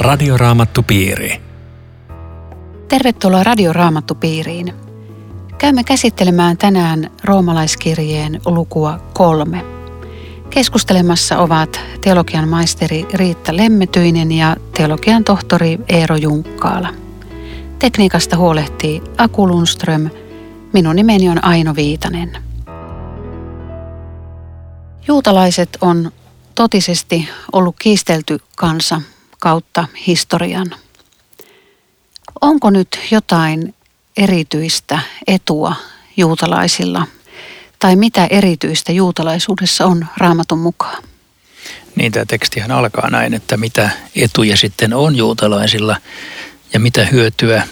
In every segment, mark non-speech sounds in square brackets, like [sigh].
Radioraamattupiiri. Tervetuloa Radioraamattupiiriin. Käymme käsittelemään tänään roomalaiskirjeen lukua kolme. Keskustelemassa ovat teologian maisteri Riitta Lemmetyinen ja teologian tohtori Eero Junkkaala. Tekniikasta huolehtii Aku Lundström. Minun nimeni on Aino Viitanen. Juutalaiset on totisesti ollut kiistelty kansa kautta historian. Onko nyt jotain erityistä etua juutalaisilla tai mitä erityistä juutalaisuudessa on raamatun mukaan? Niin tämä tekstihän alkaa näin, että mitä etuja sitten on juutalaisilla ja mitä hyötyä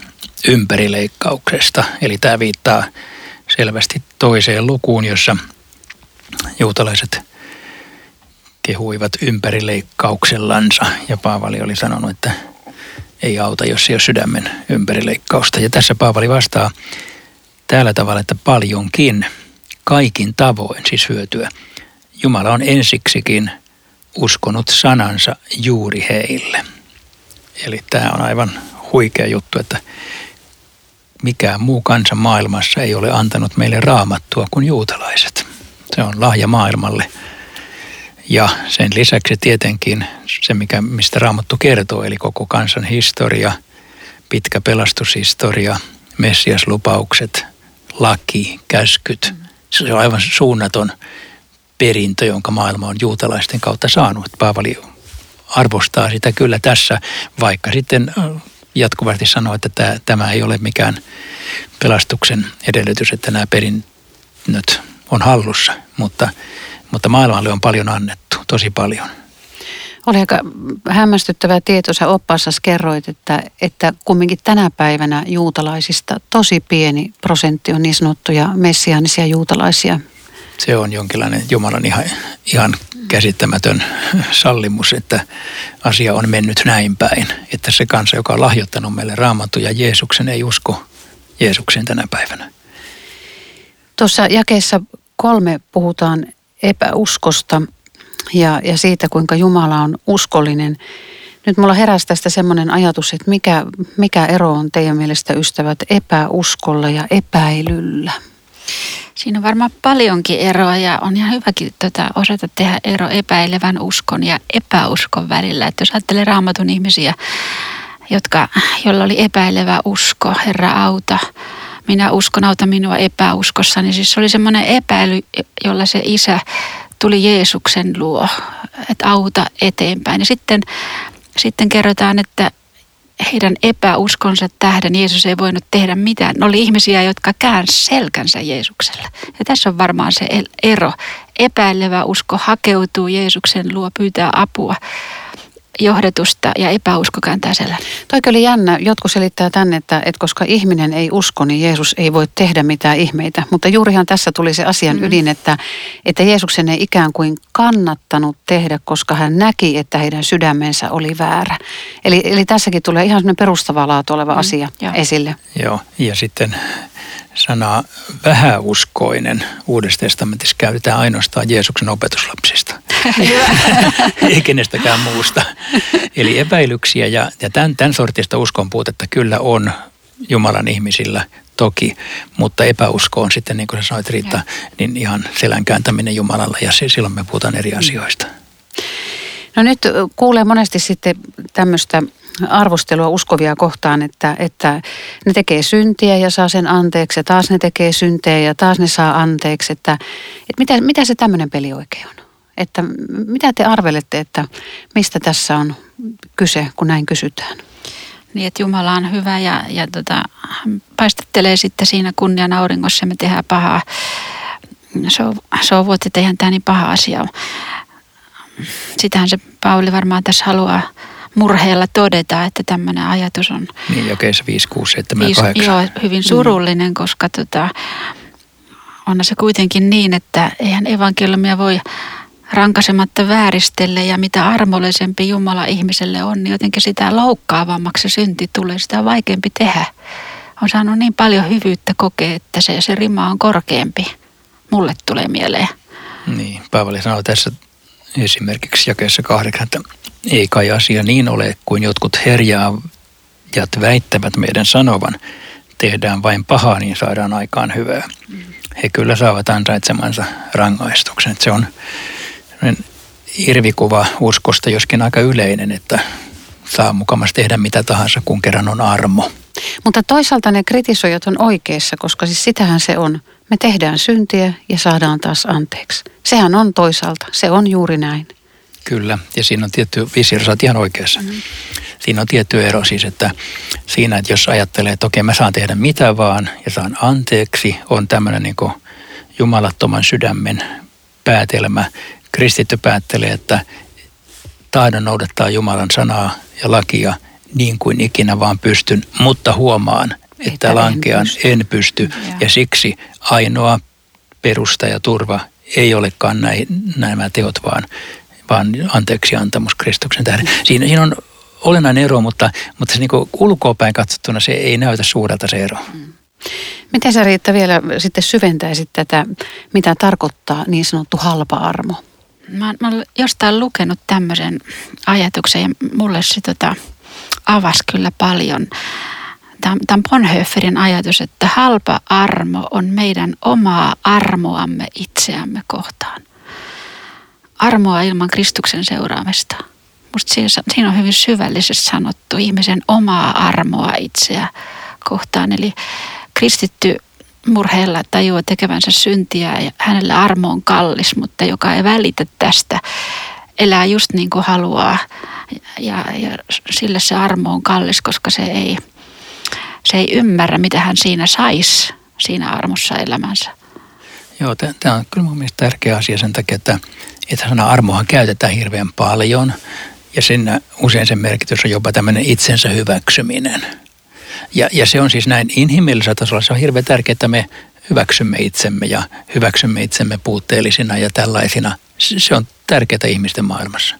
ympärileikkauksesta. Eli tämä viittaa selvästi toiseen lukuun, jossa juutalaiset kehuivat ympärileikkauksellansa. Ja Paavali oli sanonut, että ei auta, jos ei ole sydämen ympärileikkausta. Ja tässä Paavali vastaa tällä tavalla, että paljonkin, kaikin tavoin siis hyötyä. Jumala on ensiksikin uskonut sanansa juuri heille. Eli tämä on aivan huikea juttu, että mikään muu kansa maailmassa ei ole antanut meille raamattua kuin juutalaiset. Se on lahja maailmalle. Ja sen lisäksi tietenkin se, mikä, mistä Raamattu kertoo, eli koko kansan historia, pitkä pelastushistoria, messiaslupaukset, laki, käskyt. Se on aivan suunnaton perintö, jonka maailma on juutalaisten kautta saanut. Paavali arvostaa sitä kyllä tässä, vaikka sitten jatkuvasti sanoo, että tämä, tämä ei ole mikään pelastuksen edellytys, että nämä perinnöt on hallussa. Mutta mutta maailmalle on paljon annettu, tosi paljon. Oli aika hämmästyttävä tieto, sä oppassas kerroit, että, että kumminkin tänä päivänä juutalaisista tosi pieni prosentti on niin sanottuja messiaanisia juutalaisia. Se on jonkinlainen Jumalan ihan, ihan käsittämätön sallimus, että asia on mennyt näin päin. Että se kansa, joka on lahjoittanut meille raamattu ja Jeesuksen, ei usko Jeesuksen tänä päivänä. Tuossa jakeessa kolme puhutaan epäuskosta ja, ja siitä, kuinka Jumala on uskollinen. Nyt mulla heräsi tästä semmoinen ajatus, että mikä, mikä ero on teidän mielestä ystävät epäuskolla ja epäilyllä? Siinä on varmaan paljonkin eroa ja on ihan hyväkin tota, osata tehdä ero epäilevän uskon ja epäuskon välillä. Että jos ajattelee raamatun ihmisiä, jotka, joilla oli epäilevä usko, Herra auta, minä uskon, auta minua epäuskossa, niin siis se oli semmoinen epäily, jolla se isä tuli Jeesuksen luo, että auta eteenpäin. Ja sitten, sitten kerrotaan, että heidän epäuskonsa tähden Jeesus ei voinut tehdä mitään. Ne oli ihmisiä, jotka käänsi selkänsä Jeesukselle. Ja tässä on varmaan se ero. Epäilevä usko hakeutuu Jeesuksen luo, pyytää apua johdetusta ja epäusko kääntää selän. Toi oli jännä. Jotkut selittää tänne, että, että koska ihminen ei usko, niin Jeesus ei voi tehdä mitään ihmeitä. Mutta juurihan tässä tuli se asian mm. ydin, että, että Jeesuksen ei ikään kuin kannattanut tehdä, koska hän näki, että heidän sydämensä oli väärä. Eli, eli tässäkin tulee ihan sellainen perustavaa laatu oleva mm. asia ja. esille. Joo, ja sitten sanaa vähäuskoinen Uudessa testamentissa käytetään ainoastaan Jeesuksen opetuslapsista. [laughs] Ei kenestäkään muusta. Eli epäilyksiä ja, ja tämän, tämän sortista uskon puutetta kyllä on Jumalan ihmisillä toki, mutta epäusko on sitten, niin kuin sä sanoit Riitta, niin ihan selän kääntäminen Jumalalle ja silloin me puhutaan eri mm. asioista. No nyt kuulee monesti sitten tämmöistä arvostelua uskovia kohtaan, että, että ne tekee syntiä ja saa sen anteeksi ja taas ne tekee syntejä ja taas ne saa anteeksi. Että, että mitä, mitä se tämmöinen peli oikein on? Että mitä te arvelette, että mistä tässä on kyse, kun näin kysytään? Niin, että Jumala on hyvä ja, ja tota, paistattelee sitten siinä kunnian auringossa me tehdään pahaa. Se on, se on vuotta, että eihän tämä niin paha asia ole. Sitähän se Pauli varmaan tässä haluaa murheella todeta, että tämmöinen ajatus on... Niin, jakeessa 5, 6, 7, 8. Joo, hyvin surullinen, mm. koska tota, on se kuitenkin niin, että eihän evankeliumia voi rankasematta vääristelle ja mitä armollisempi Jumala ihmiselle on, niin jotenkin sitä loukkaavammaksi se synti tulee, sitä on vaikeampi tehdä. On saanut niin paljon hyvyyttä kokea, että se, se rima on korkeampi. Mulle tulee mieleen. Niin, Paavali sanoo tässä esimerkiksi jakeessa kahdeksan, että ei kai asia niin ole kuin jotkut herjaajat väittävät meidän sanovan. Tehdään vain pahaa, niin saadaan aikaan hyvää. He kyllä saavat ansaitsemansa rangaistuksen. Se on irvikuva uskosta, joskin aika yleinen, että saa mukamassa tehdä mitä tahansa, kun kerran on armo. Mutta toisaalta ne kritisoijat on oikeassa, koska siis sitähän se on. Me tehdään syntiä ja saadaan taas anteeksi. Sehän on toisaalta, se on juuri näin. Kyllä, ja siinä on tietty, visio, sä ihan oikeassa. Mm-hmm. Siinä on tietty ero siis, että siinä, että jos ajattelee, että okei mä saan tehdä mitä vaan ja saan anteeksi, on tämmöinen niin jumalattoman sydämen päätelmä. Kristitty päättelee, että taidon noudattaa Jumalan sanaa ja lakia niin kuin ikinä vaan pystyn, mutta huomaan, että, että lankean, en pysty. en pysty. Ja. ja siksi ainoa perusta ja turva ei olekaan näin, nämä teot, vaan, vaan anteeksi antamus Kristuksen tähden. Siinä, siinä on olennainen ero, mutta, mutta se niin ulkoapäin katsottuna se ei näytä suurelta se ero. Mm. Miten sä Riitta vielä sitten syventäisit tätä, mitä tarkoittaa niin sanottu halpa armo? Mä, mä olen jostain lukenut tämmöisen ajatuksen ja mulle se tota, avasi kyllä paljon. Tämä Bonhoefferin ajatus, että halpa armo on meidän omaa armoamme itseämme kohtaan. Armoa ilman Kristuksen seuraamista. Musta siinä, on hyvin syvällisesti sanottu ihmisen omaa armoa itseä kohtaan. Eli kristitty murheella tajuaa tekevänsä syntiä ja hänelle armo on kallis, mutta joka ei välitä tästä, elää just niin kuin haluaa ja, ja sille se armo on kallis, koska se ei, se ei ymmärrä, mitä hän siinä saisi siinä armossa elämänsä. Joo, tämä on kyllä mun mielestä tärkeä asia sen takia, että, että sana armohan käytetään hirveän paljon ja sen usein sen merkitys on jopa tämmöinen itsensä hyväksyminen – ja, ja se on siis näin inhimillisellä tasolla, se on hirveän tärkeää, että me hyväksymme itsemme ja hyväksymme itsemme puutteellisina ja tällaisina. Se on tärkeää ihmisten maailmassa.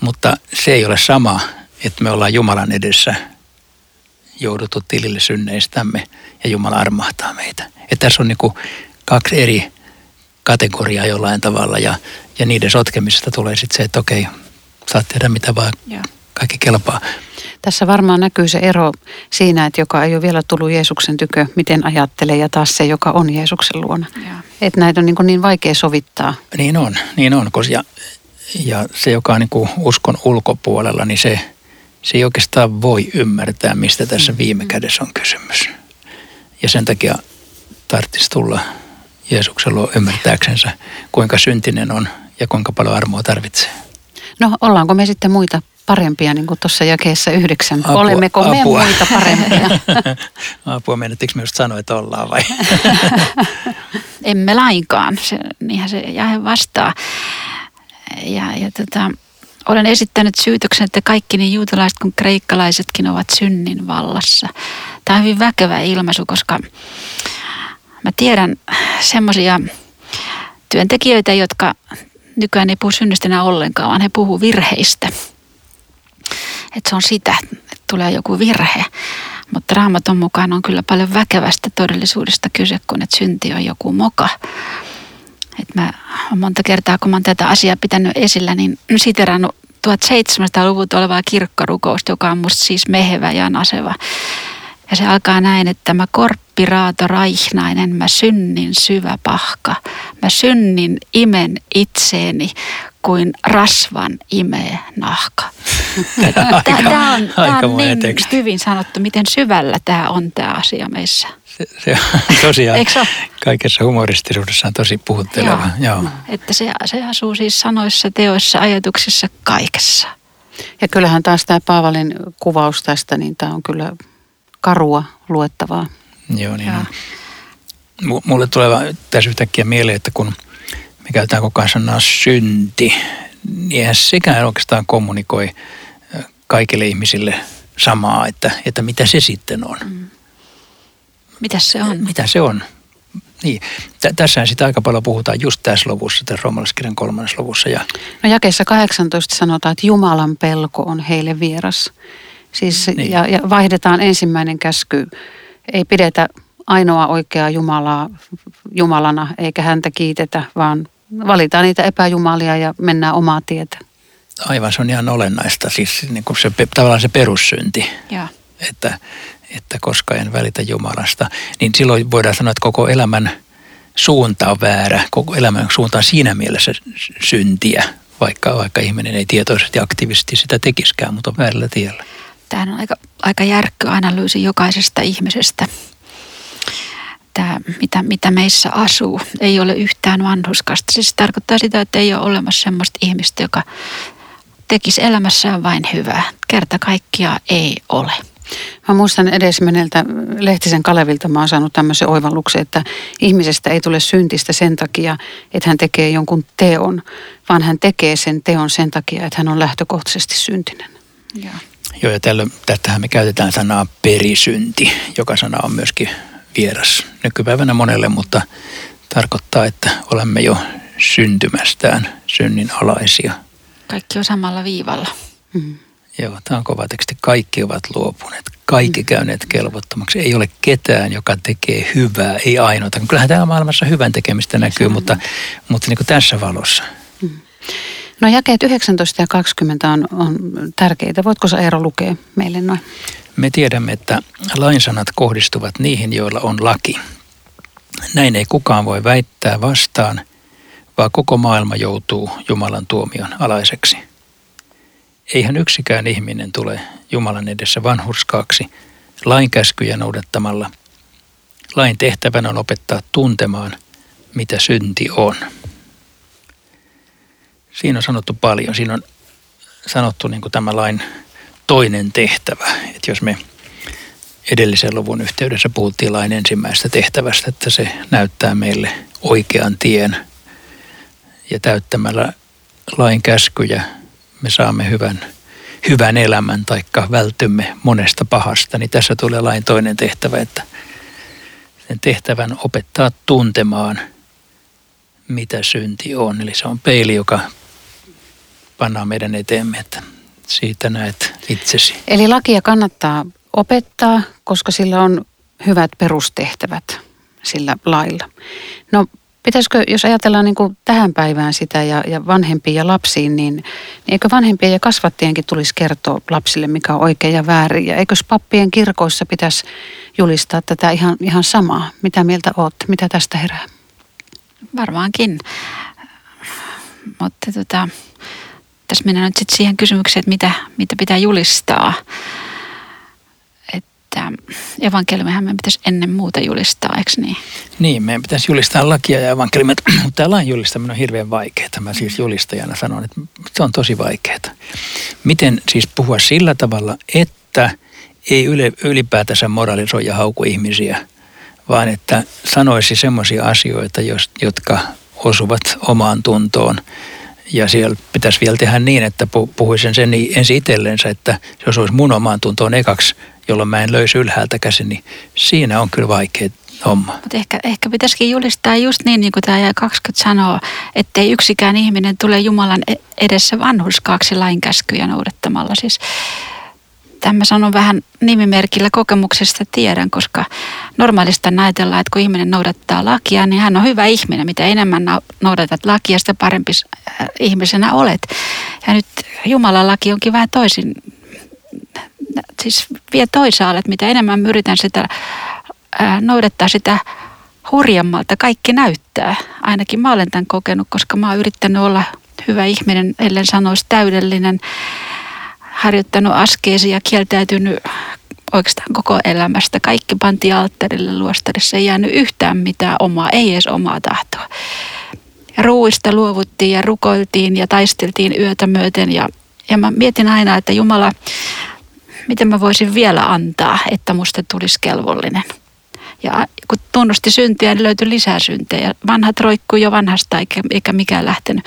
Mutta se ei ole sama, että me ollaan Jumalan edessä jouduttu tilille synneistämme ja Jumala armahtaa meitä. Että tässä on niin kaksi eri kategoriaa jollain tavalla ja, ja niiden sotkemisesta tulee sitten se, että okei, saat tehdä mitä vaan, ja. kaikki kelpaa. Tässä varmaan näkyy se ero siinä, että joka ei ole vielä tullut Jeesuksen tykö, miten ajattelee, ja taas se, joka on Jeesuksen luona. Että näitä on niin, niin vaikea sovittaa. Niin on, niin on. Ja, ja se, joka on niin uskon ulkopuolella, niin se, se ei oikeastaan voi ymmärtää, mistä tässä mm. viime kädessä on kysymys. Ja sen takia tarvitsisi tulla Jeesuksen luo ymmärtääksensä, kuinka syntinen on ja kuinka paljon armoa tarvitsee. No ollaanko me sitten muita parempia, niin kuin tuossa jakeessa yhdeksän. Apua, Olemmeko apua. me muita parempia? [laughs] apua, menettikö me just sanoa, että ollaan vai? [laughs] Emme lainkaan, se, niinhän se jäi vastaa. Ja, ja tota, olen esittänyt syytöksen, että kaikki niin juutalaiset kuin kreikkalaisetkin ovat synnin vallassa. Tämä on hyvin väkevä ilmaisu, koska mä tiedän semmoisia työntekijöitä, jotka nykyään ei puhu synnistä enää ollenkaan, vaan he puhuu virheistä – että se on sitä, että tulee joku virhe. Mutta raamaton mukaan on kyllä paljon väkevästä todellisuudesta kyse, kun että synti on joku moka. Et mä monta kertaa, kun mä oon tätä asiaa pitänyt esillä, niin siterannut 1700-luvulta olevaa kirkkorukousta, joka on musta siis mehevä ja naseva. Ja se alkaa näin, että mä korppiraato raihnainen, mä synnin syvä pahka. Mä synnin imen itseeni kuin rasvan imee nahka. [laughs] Tämä on, tää on niin teksti. hyvin sanottu, miten syvällä tämä on tämä asia meissä. Se, se on tosiaan kaikessa humoristisuudessaan tosi puhutteleva. Joo. Joo. Että se, se asuu siis sanoissa, teoissa, ajatuksissa, kaikessa. Ja kyllähän taas tämä Paavalin kuvaus tästä, niin tämä on kyllä karua luettavaa. Joo, niin on. Mulle tulee tässä yhtäkkiä mieleen, että kun me käytetään koko ajan sanaa synti, niin eihän sekään oikeastaan kommunikoi kaikille ihmisille samaa, että, että mitä se sitten on. Mm. Mitä se on? Mitä se on. Niin. T- tässähän sitä aika paljon puhutaan just tässä luvussa, tässä romalaiskirjan kolmannessa luvussa. Ja... No jakeessa 18 sanotaan, että Jumalan pelko on heille vieras. Siis, niin. ja, ja vaihdetaan ensimmäinen käsky. Ei pidetä ainoa oikeaa Jumalaa Jumalana, eikä häntä kiitetä, vaan valitaan niitä epäjumalia ja mennään omaa tietä. Aivan, se on ihan olennaista. Siis niin kuin se, tavallaan se perussynti, Ja. että, että koska en välitä Jumalasta. Niin silloin voidaan sanoa, että koko elämän suunta on väärä. Koko elämän suunta on siinä mielessä syntiä, vaikka, vaikka ihminen ei tietoisesti aktiivisesti sitä tekiskään, mutta on väärällä tiellä. Tämähän on aika, aika järkkö analyysi jokaisesta ihmisestä. Tämä, mitä, mitä meissä asuu, ei ole yhtään vanhuskasta. Siis se tarkoittaa sitä, että ei ole olemassa sellaista ihmistä, joka tekisi elämässään vain hyvää. Kerta kaikkia ei ole. Mä muistan edesmeneltä Lehtisen Kalevilta, mä oon saanut tämmöisen oivalluksen, että ihmisestä ei tule syntistä sen takia, että hän tekee jonkun teon, vaan hän tekee sen teon sen takia, että hän on lähtökohtaisesti syntinen. Joo. Joo, ja tällöin, tästähän me käytetään sanaa perisynti, joka sana on myöskin vieras nykypäivänä monelle, mutta tarkoittaa, että olemme jo syntymästään synnin alaisia. Kaikki on samalla viivalla. Mm. Joo, tämä on kova teksti. Kaikki ovat luopuneet, kaikki käyneet kelvottomaksi. Ei ole ketään, joka tekee hyvää, ei ainoata. Kyllähän tämä maailmassa hyvän tekemistä näkyy, mutta, mutta niin kuin tässä valossa. No jakeet 19 ja 20 on, on tärkeitä. Voitko sä Eero lukea meille noin? Me tiedämme, että lainsanat kohdistuvat niihin, joilla on laki. Näin ei kukaan voi väittää vastaan, vaan koko maailma joutuu Jumalan tuomion alaiseksi. Eihän yksikään ihminen tule Jumalan edessä vanhurskaaksi lain käskyjä noudattamalla. Lain tehtävänä on opettaa tuntemaan, mitä synti on. Siinä on sanottu paljon. Siinä on sanottu niin kuin tämä lain toinen tehtävä. Että jos me edellisen luvun yhteydessä puhuttiin lain ensimmäisestä tehtävästä, että se näyttää meille oikean tien ja täyttämällä lain käskyjä me saamme hyvän, hyvän elämän taikka vältymme monesta pahasta, niin tässä tulee lain toinen tehtävä, että sen tehtävän opettaa tuntemaan, mitä synti on. Eli se on peili, joka pannaan meidän eteemme, että siitä näet itsesi. Eli lakia kannattaa opettaa, koska sillä on hyvät perustehtävät sillä lailla. No pitäisikö, jos ajatellaan niin kuin tähän päivään sitä ja, ja vanhempiin ja lapsiin, niin, niin eikö vanhempien ja kasvattienkin tulisi kertoa lapsille, mikä on oikein ja väärin? Ja eikö pappien kirkoissa pitäisi julistaa tätä ihan, ihan samaa? Mitä mieltä oot? Mitä tästä herää? Varmaankin. Mutta tota, tässä mennään nyt sitten siihen kysymykseen, että mitä, mitä pitää julistaa. Että evankeliumihan meidän pitäisi ennen muuta julistaa, eikö niin? Niin, meidän pitäisi julistaa lakia ja evankeliumia, [clears throat] mutta tämä lain julistaminen on hirveän vaikeaa. Mä siis julistajana sanon, että se on tosi vaikeaa. Miten siis puhua sillä tavalla, että ei ylipäätänsä moralisoi ja hauku ihmisiä, vaan että sanoisi semmoisia asioita, jotka osuvat omaan tuntoon. Ja siellä pitäisi vielä tehdä niin, että puhuisin sen ensin itsellensä, että se osuisi mun omaan tuntoon ekaksi, jolloin mä en löysi ylhäältä käsin, niin siinä on kyllä vaikea homma. Mutta ehkä, ehkä pitäisikin julistaa just niin, niin kuin tämä 20 sanoo, ettei yksikään ihminen tule Jumalan edessä vanhuskaaksi lainkäskyjä noudattamalla. Siis Tämä sanon vähän nimimerkillä kokemuksesta tiedän, koska normaalista ajatellaan, että kun ihminen noudattaa lakia, niin hän on hyvä ihminen. Mitä enemmän noudatat lakia, sitä parempi ihmisenä olet. Ja nyt Jumalan laki onkin vähän toisin, siis vie toisaalle, että mitä enemmän mä yritän sitä noudattaa sitä hurjemmalta kaikki näyttää. Ainakin mä olen tämän kokenut, koska mä oon yrittänyt olla hyvä ihminen, ellen sanoisi täydellinen harjoittanut askeesia ja kieltäytynyt oikeastaan koko elämästä. Kaikki pantiin alttarille luostarissa, ei jäänyt yhtään mitään omaa, ei edes omaa tahtoa. Ruuista luovuttiin ja rukoiltiin ja taisteltiin yötä myöten ja, ja mä mietin aina, että Jumala, miten mä voisin vielä antaa, että musta tulisi kelvollinen. Ja kun tunnusti syntiä, niin löytyi lisää syntejä. Vanhat roikkuu jo vanhasta eikä, eikä mikään lähtenyt.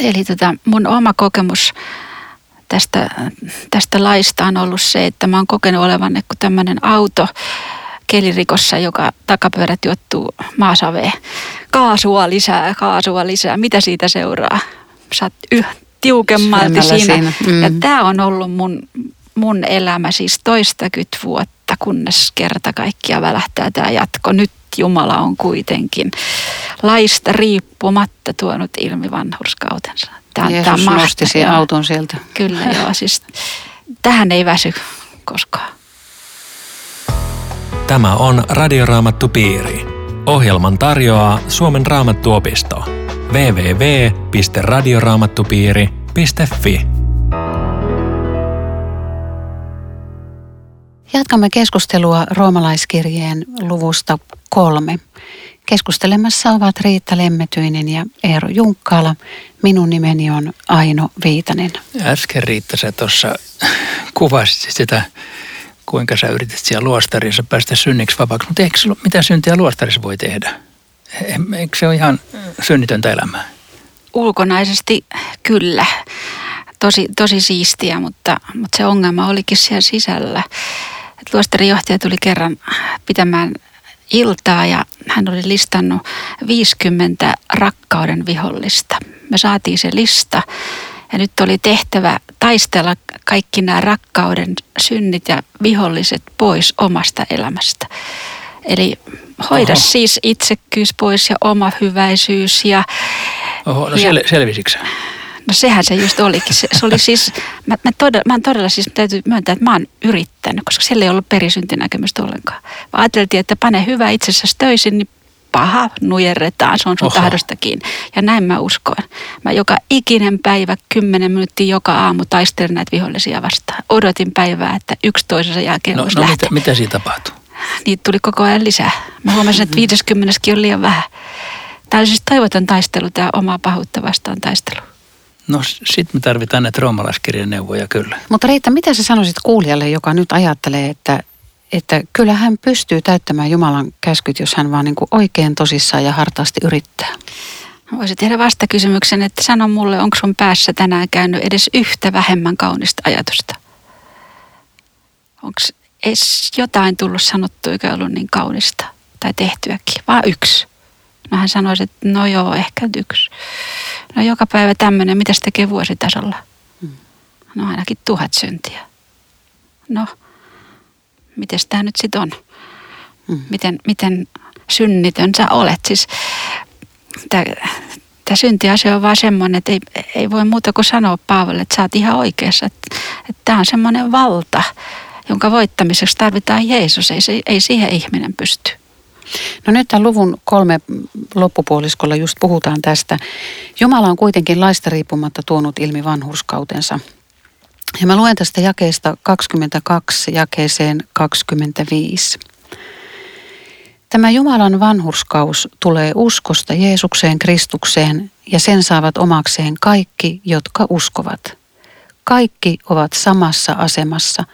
Eli tota, mun oma kokemus tästä, tästä laista on ollut se, että mä oon kokenut olevan kuin tämmöinen auto kelirikossa, joka takapyörät juottuu maasaveen. Kaasua lisää, kaasua lisää. Mitä siitä seuraa? Saat yh, tiukemmalti siinä. siinä. Mm. Ja tämä on ollut mun, mun elämä siis toistakymmentä vuotta, kunnes kerta kaikkia välähtää tämä jatko. Nyt Jumala on kuitenkin laista riippumatta tuonut ilmi vanhurskautensa. Tämä, Jeesus tämä nosti sen auton sieltä. Kyllä joo, siis tähän ei väsy koskaan. Tämä on Radioraamattu Piiri. Ohjelman tarjoaa Suomen raamattuopisto. www.radioraamattupiiri.fi Jatkamme keskustelua roomalaiskirjeen luvusta kolme. Keskustelemassa ovat Riitta Lemmetyinen ja Eero Junkkaala. Minun nimeni on Aino Viitanen. Äsken Riitta sä tuossa kuvasit sitä, kuinka sä yritit siellä luostarissa päästä synniksi vapaaksi. Mutta eikö mitä syntiä luostarissa voi tehdä? Eikö se ole ihan synnitöntä elämää? Ulkonaisesti kyllä. Tosi, tosi siistiä, mutta, mutta se ongelma olikin siellä sisällä. Luostarin johtaja tuli kerran pitämään iltaa ja hän oli listannut 50 rakkauden vihollista. Me saatiin se lista ja nyt oli tehtävä taistella kaikki nämä rakkauden synnit ja viholliset pois omasta elämästä. Eli hoida Oho. siis itsekkyys pois ja oma hyväisyys. Ja, Oho, no sel- selvisikö No sehän se just olikin. Se, se oli siis, mä, mä, todella, mä todella siis täytyy myöntää, että mä oon yrittänyt, koska siellä ei ollut perisyntinäkemystä ollenkaan. Mä ajateltiin, että pane hyvä itsessäsi töisin, niin paha nujerretaan, se on sun Oho. tahdostakin. Ja näin mä uskoin. Mä joka ikinen päivä, kymmenen minuuttia joka aamu taistelin näitä vihollisia vastaan. Odotin päivää, että yksi toisensa jälkeen no, no mitä, mitä siinä tapahtui? Niitä tuli koko ajan lisää. Mä huomasin, että 50 on liian vähän. Tämä on siis toivoton taistelu, tämä omaa pahuutta vastaan taistelu. No sitten me tarvitaan näitä roomalaiskirjan neuvoja kyllä. Mutta Riitta, mitä sä sanoisit kuulijalle, joka nyt ajattelee, että, että kyllä hän pystyy täyttämään Jumalan käskyt, jos hän vaan niin kuin oikein tosissaan ja hartaasti yrittää? Voisin tehdä vastakysymyksen, että sano mulle, onko sun päässä tänään käynyt edes yhtä vähemmän kaunista ajatusta? Onko edes jotain tullut sanottu, joka on ollut niin kaunista tai tehtyäkin? Vaan yksi. No hän sanoisi, että no joo, ehkä yksi. No joka päivä tämmöinen, mitä se tekee vuositasolla? No ainakin tuhat syntiä. No, miten tämä nyt sitten on? Miten, miten synnitön sä olet? Siis tämä syntiasia on vaan semmoinen, että ei, ei voi muuta kuin sanoa Paavalle, että sä oot ihan oikeassa. Tämä on semmoinen valta, jonka voittamiseksi tarvitaan Jeesus. Ei, ei siihen ihminen pysty. No nyt tämän luvun kolme loppupuoliskolla just puhutaan tästä. Jumala on kuitenkin laista riippumatta tuonut ilmi vanhurskautensa. Ja mä luen tästä jakeesta 22 jakeeseen 25. Tämä Jumalan vanhurskaus tulee uskosta Jeesukseen Kristukseen ja sen saavat omakseen kaikki, jotka uskovat. Kaikki ovat samassa asemassa,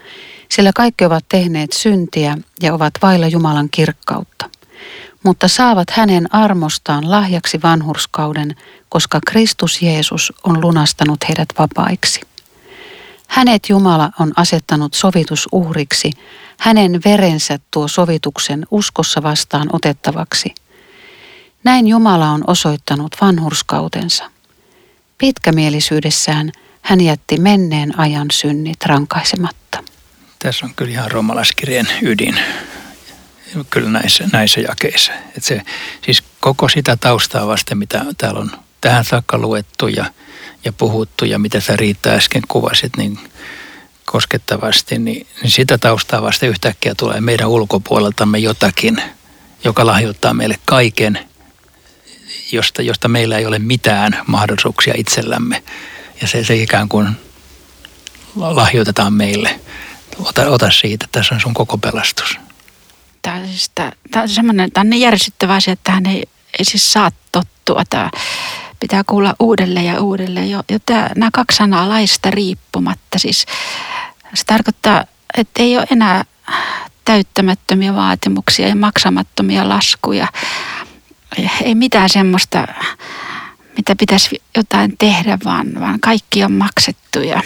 sillä kaikki ovat tehneet syntiä ja ovat vailla Jumalan kirkkautta mutta saavat hänen armostaan lahjaksi vanhurskauden, koska Kristus Jeesus on lunastanut heidät vapaiksi. Hänet Jumala on asettanut sovitusuhriksi, hänen verensä tuo sovituksen uskossa vastaan otettavaksi. Näin Jumala on osoittanut vanhurskautensa. Pitkämielisyydessään hän jätti menneen ajan synnit rankaisematta. Tässä on kyllä ihan romalaiskirjan ydin kyllä näissä, näissä jakeissa. Et se, siis koko sitä taustaa vasten, mitä täällä on tähän saakka luettu ja, ja puhuttu ja mitä sä Riitta äsken kuvasit, niin koskettavasti, niin, niin sitä taustaa vasten yhtäkkiä tulee meidän ulkopuoleltamme jotakin, joka lahjoittaa meille kaiken, josta, josta meillä ei ole mitään mahdollisuuksia itsellämme. Ja se, se ikään kuin lahjoitetaan meille. Ota, ota siitä, tässä on sun koko pelastus tämä, siis tämä, tämä on semmoinen, tämä on niin järsyttävä asia, että tähän ei, ei siis saa tottua. Tämä pitää kuulla uudelleen ja uudelleen. Jo, jo tämä, nämä kaksi sanaa laista riippumatta, siis se tarkoittaa, että ei ole enää täyttämättömiä vaatimuksia ja maksamattomia laskuja. Ei mitään semmoista, mitä pitäisi jotain tehdä, vaan, vaan kaikki on maksettu. Ja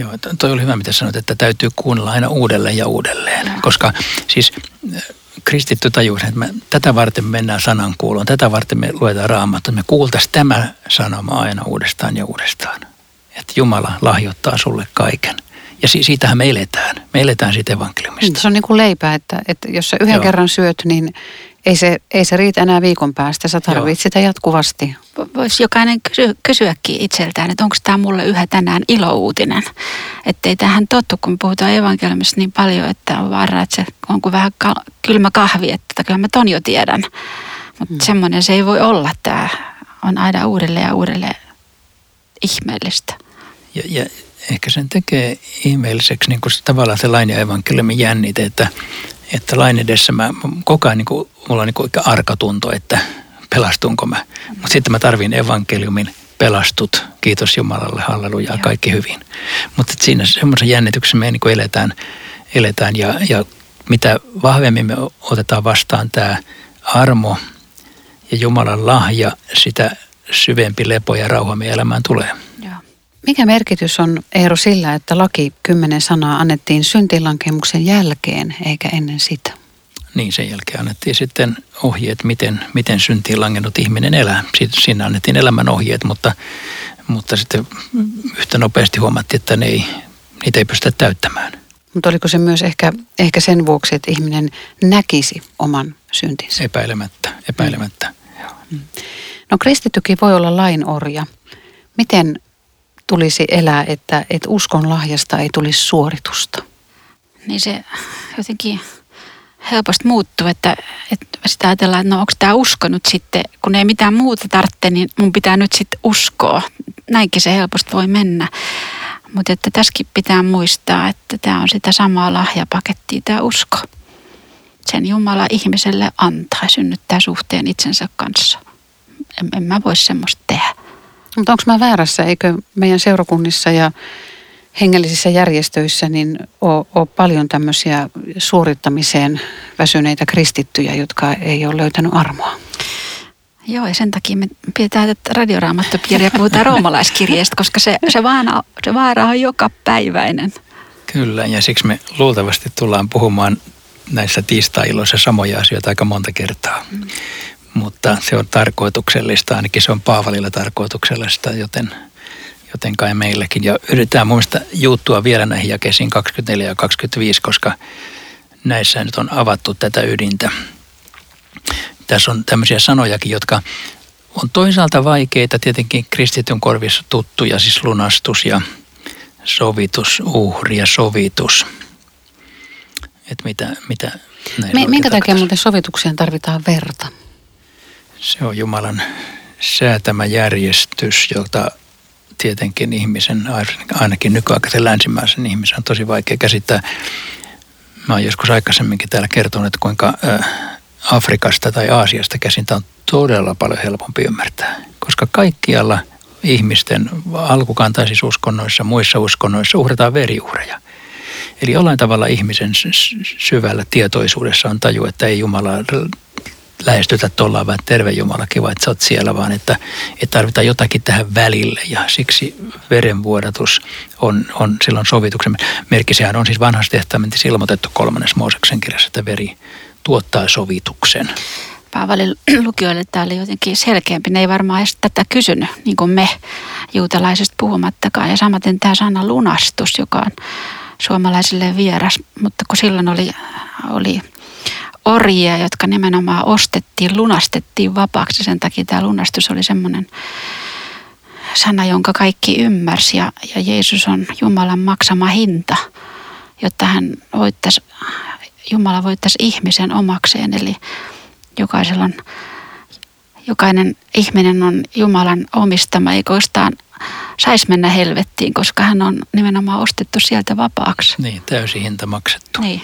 Joo, toi oli hyvä, mitä sanoit, että täytyy kuunnella aina uudelleen ja uudelleen. Koska siis äh, kristitty tajuus, että me, tätä varten mennään sanan kuuloon, tätä varten me luetaan raamattua, me kuultaisiin tämä sanoma aina uudestaan ja uudestaan. Että Jumala lahjoittaa sulle kaiken. Ja siitähän me eletään. Me eletään siitä evankeliumista. Se on niin kuin leipä, että, että jos sä yhden Joo. kerran syöt, niin ei se, ei se riitä enää viikon päästä, sä tarvitset sitä jatkuvasti. Voisi jokainen kysy, kysyäkin itseltään, että onko tämä mulle yhä tänään ilouutinen. Että ei tähän tottu, kun puhutaan evankeliumissa niin paljon, että on vaara, että se on kuin vähän kylmä kahvi, että kyllä mä ton jo tiedän. Mutta hmm. semmoinen se ei voi olla. Tämä on aina uudelleen ja uudelleen ihmeellistä. Ja, ja ehkä sen tekee ihmeelliseksi niin kuin se, tavallaan se lain ja evankeliumin jännite, että, että lain edessä mä koko ajan niin kuin, mulla on niin kuin arka tunto, että pelastunko mä. Mutta sitten mä tarvin evankeliumin pelastut, kiitos Jumalalle, halleluja, kaikki hyvin. Mutta siinä semmoisen jännityksessä me niin kuin eletään, eletään ja, ja mitä vahvemmin me otetaan vastaan tämä armo ja Jumalan lahja, sitä syvempi lepo ja rauha meidän elämään tulee. Mikä merkitys on, Eero, sillä, että laki kymmenen sanaa annettiin syntilankemuksen jälkeen eikä ennen sitä? Niin, sen jälkeen annettiin sitten ohjeet, miten, miten syntiin langennut ihminen elää. Siinä annettiin elämän ohjeet, mutta, mutta sitten yhtä nopeasti huomattiin, että ne ei, niitä ei pystytä täyttämään. Mutta oliko se myös ehkä, ehkä sen vuoksi, että ihminen näkisi oman syntinsä? Epäilemättä, epäilemättä. Mm. No kristittykin voi olla lainorja. Miten tulisi elää, että, että uskon lahjasta ei tulisi suoritusta? Niin se jotenkin helposti muuttuu, että, että sitä ajatellaan, että no onko tämä usko nyt sitten, kun ei mitään muuta tarvitse, niin mun pitää nyt sitten uskoa. Näinkin se helposti voi mennä. Mutta että tässäkin pitää muistaa, että tämä on sitä samaa lahjapakettia, tämä usko. Sen Jumala ihmiselle antaa, synnyttää suhteen itsensä kanssa. En, en mä voi semmoista tehdä. Mutta onko mä väärässä, eikö meidän seurakunnissa ja hengellisissä järjestöissä niin ole, ole paljon tämmöisiä suorittamiseen väsyneitä kristittyjä, jotka ei ole löytänyt armoa? Joo, ja sen takia me pidetään tätä radioraamattopiiriä ja puhutaan roomalaiskirjeestä, koska se, se, vaara, se vaara on joka päiväinen. Kyllä, ja siksi me luultavasti tullaan puhumaan näissä tiistai-iloissa samoja asioita aika monta kertaa. Mm mutta se on tarkoituksellista, ainakin se on Paavalilla tarkoituksellista, joten, joten kai meillekin. Ja yritetään mielestä juuttua vielä näihin jakeisiin 24 ja 25, koska näissä nyt on avattu tätä ydintä. Tässä on tämmöisiä sanojakin, jotka on toisaalta vaikeita, tietenkin kristityn korvissa tuttuja, siis lunastus ja sovitus, uhri ja sovitus. Että mitä, mitä Minkä takia muuten sovitukseen tarvitaan verta? Se on Jumalan säätämä järjestys, jota tietenkin ihmisen, ainakin nykyaikaisen länsimäisen ihmisen on tosi vaikea käsittää. Mä oon joskus aikaisemminkin täällä kertonut, että kuinka Afrikasta tai Aasiasta käsin tämä on todella paljon helpompi ymmärtää. Koska kaikkialla ihmisten alkukantaisissa uskonnoissa, muissa uskonnoissa uhrataan veriuhreja. Eli jollain tavalla ihmisen syvällä tietoisuudessa on taju, että ei Jumala lähestytä tuolla vaan terve Jumala, kiva, että sä oot siellä, vaan että, että tarvitaan jotakin tähän välille ja siksi verenvuodatus on, on silloin sovituksen merkki. Sehän on siis vanhassa testamentissa ilmoitettu kolmannes Mooseksen kirjassa, että veri tuottaa sovituksen. Paavalin lukijoille tämä oli jotenkin selkeämpi. Ne ei varmaan edes tätä kysynyt, niin kuin me juutalaisista puhumattakaan. Ja samaten tämä sana lunastus, joka on suomalaisille vieras, mutta kun silloin oli, oli orjia, jotka nimenomaan ostettiin, lunastettiin vapaaksi. Sen takia tämä lunastus oli semmoinen sana, jonka kaikki ymmärsi ja, ja Jeesus on Jumalan maksama hinta, jotta hän voittaisi, Jumala voittaisi ihmisen omakseen. Eli jokaisella on, jokainen ihminen on Jumalan omistama, ei kostaan saisi mennä helvettiin, koska hän on nimenomaan ostettu sieltä vapaaksi. Niin, täysi hinta maksettu. Niin.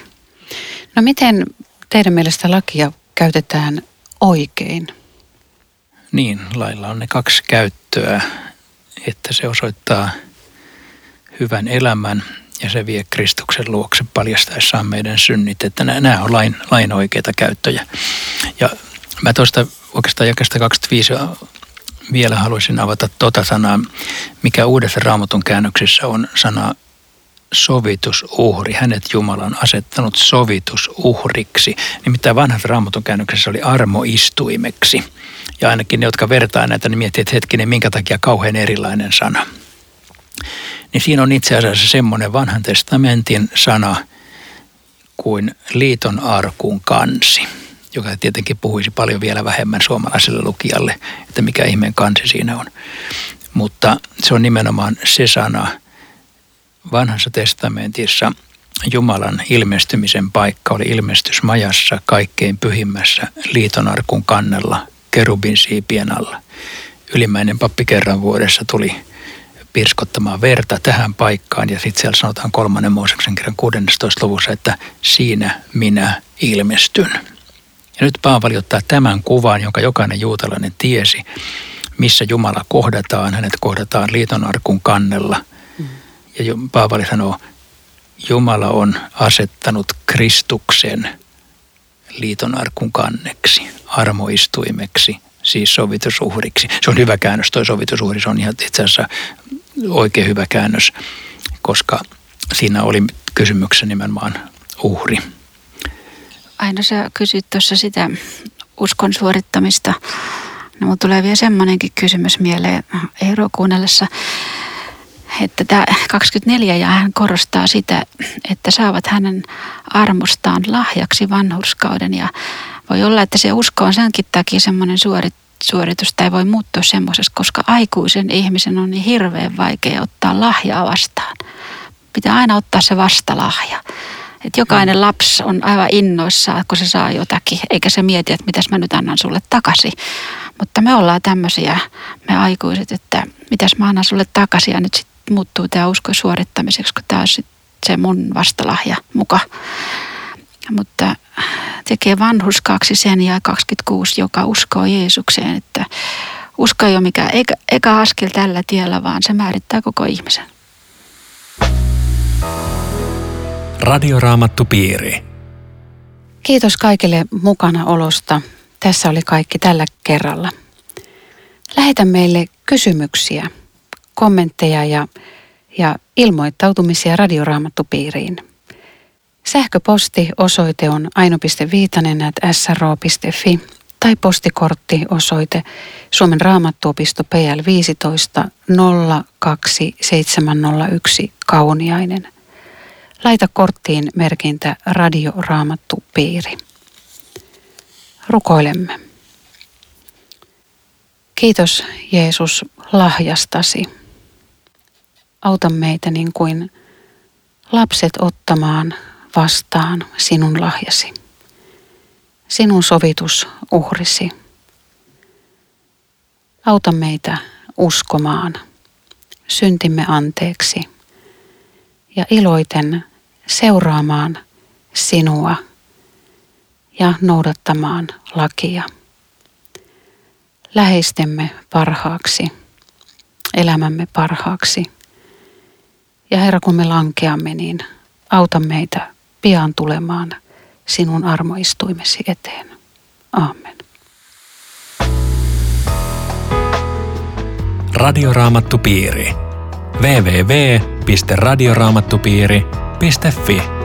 No miten teidän mielestä lakia käytetään oikein? Niin, lailla on ne kaksi käyttöä, että se osoittaa hyvän elämän ja se vie Kristuksen luokse paljastaessaan meidän synnit. Että nämä on lain, lain oikeita käyttöjä. Ja mä tuosta oikeastaan jakesta 25 vielä haluaisin avata tota sanaa, mikä uudessa raamatun käännöksessä on sana sovitusuhri. Hänet Jumala on asettanut sovitusuhriksi. Nimittäin vanhassa raamatun käännöksessä oli armoistuimeksi. Ja ainakin ne, jotka vertaa näitä, niin miettii, että hetkinen, minkä takia kauhean erilainen sana. Niin siinä on itse asiassa semmoinen vanhan testamentin sana kuin liiton arkun kansi, joka tietenkin puhuisi paljon vielä vähemmän suomalaiselle lukijalle, että mikä ihmeen kansi siinä on. Mutta se on nimenomaan se sana vanhassa testamentissa – Jumalan ilmestymisen paikka oli ilmestysmajassa kaikkein pyhimmässä liitonarkun kannella kerubin siipien alla. Ylimmäinen pappi kerran vuodessa tuli pirskottamaan verta tähän paikkaan ja sitten siellä sanotaan kolmannen Mooseksen kerran 16. luvussa, että siinä minä ilmestyn. Ja nyt Paavali ottaa tämän kuvan, jonka jokainen juutalainen tiesi, missä Jumala kohdataan. Hänet kohdataan liitonarkun kannella. Ja Paavali sanoo, Jumala on asettanut Kristuksen liitonarkun kanneksi, armoistuimeksi, siis sovitusuhriksi. Se on hyvä käännös, toi sovitusuhri, se on ihan itse asiassa oikein hyvä käännös, koska siinä oli kysymyksessä nimenomaan uhri. Aina sä kysyt tuossa sitä uskon suorittamista. No, mutta tulee vielä semmoinenkin kysymys mieleen Eero kuunnellessa että tämä 24 ja hän korostaa sitä, että saavat hänen armostaan lahjaksi vanhurskauden ja voi olla, että se usko on senkin takia semmoinen suorit, suoritus tai voi muuttua semmoisessa, koska aikuisen ihmisen on niin hirveän vaikea ottaa lahjaa vastaan. Pitää aina ottaa se vastalahja. Et jokainen lapsi on aivan innoissaan, kun se saa jotakin, eikä se mieti, että mitäs mä nyt annan sulle takaisin. Mutta me ollaan tämmöisiä, me aikuiset, että mitäs mä annan sulle takaisin ja nyt sitten muuttuu tämä usko suorittamiseksi, kun tämä on sit se mun vastalahja muka. Mutta tekee vanhuskaaksi sen ja 26, joka uskoo Jeesukseen, että usko ei ole mikään eikä, eikä askel tällä tiellä, vaan se määrittää koko ihmisen. Radioraamattu piiri. Kiitos kaikille mukana olosta. Tässä oli kaikki tällä kerralla. Lähetä meille kysymyksiä kommentteja ja, ja ilmoittautumisia radioraamattupiiriin. Sähköposti-osoite on aino.viitanen.sro.fi tai postikortti osoite Suomen raamattuopisto PL 15 02701 Kauniainen. Laita korttiin merkintä Radioraamattupiiri. Rukoilemme. Kiitos Jeesus lahjastasi. Auta meitä niin kuin lapset ottamaan vastaan sinun lahjasi, sinun sovitusuhrisi. Auta meitä uskomaan syntimme anteeksi ja iloiten seuraamaan sinua ja noudattamaan lakia. Läheistemme parhaaksi, elämämme parhaaksi – ja Herra, kun me lankeamme, niin auta meitä pian tulemaan sinun armoistuimesi eteen. Aamen. Radioraamattupiiri. www.radioraamattupiiri.fi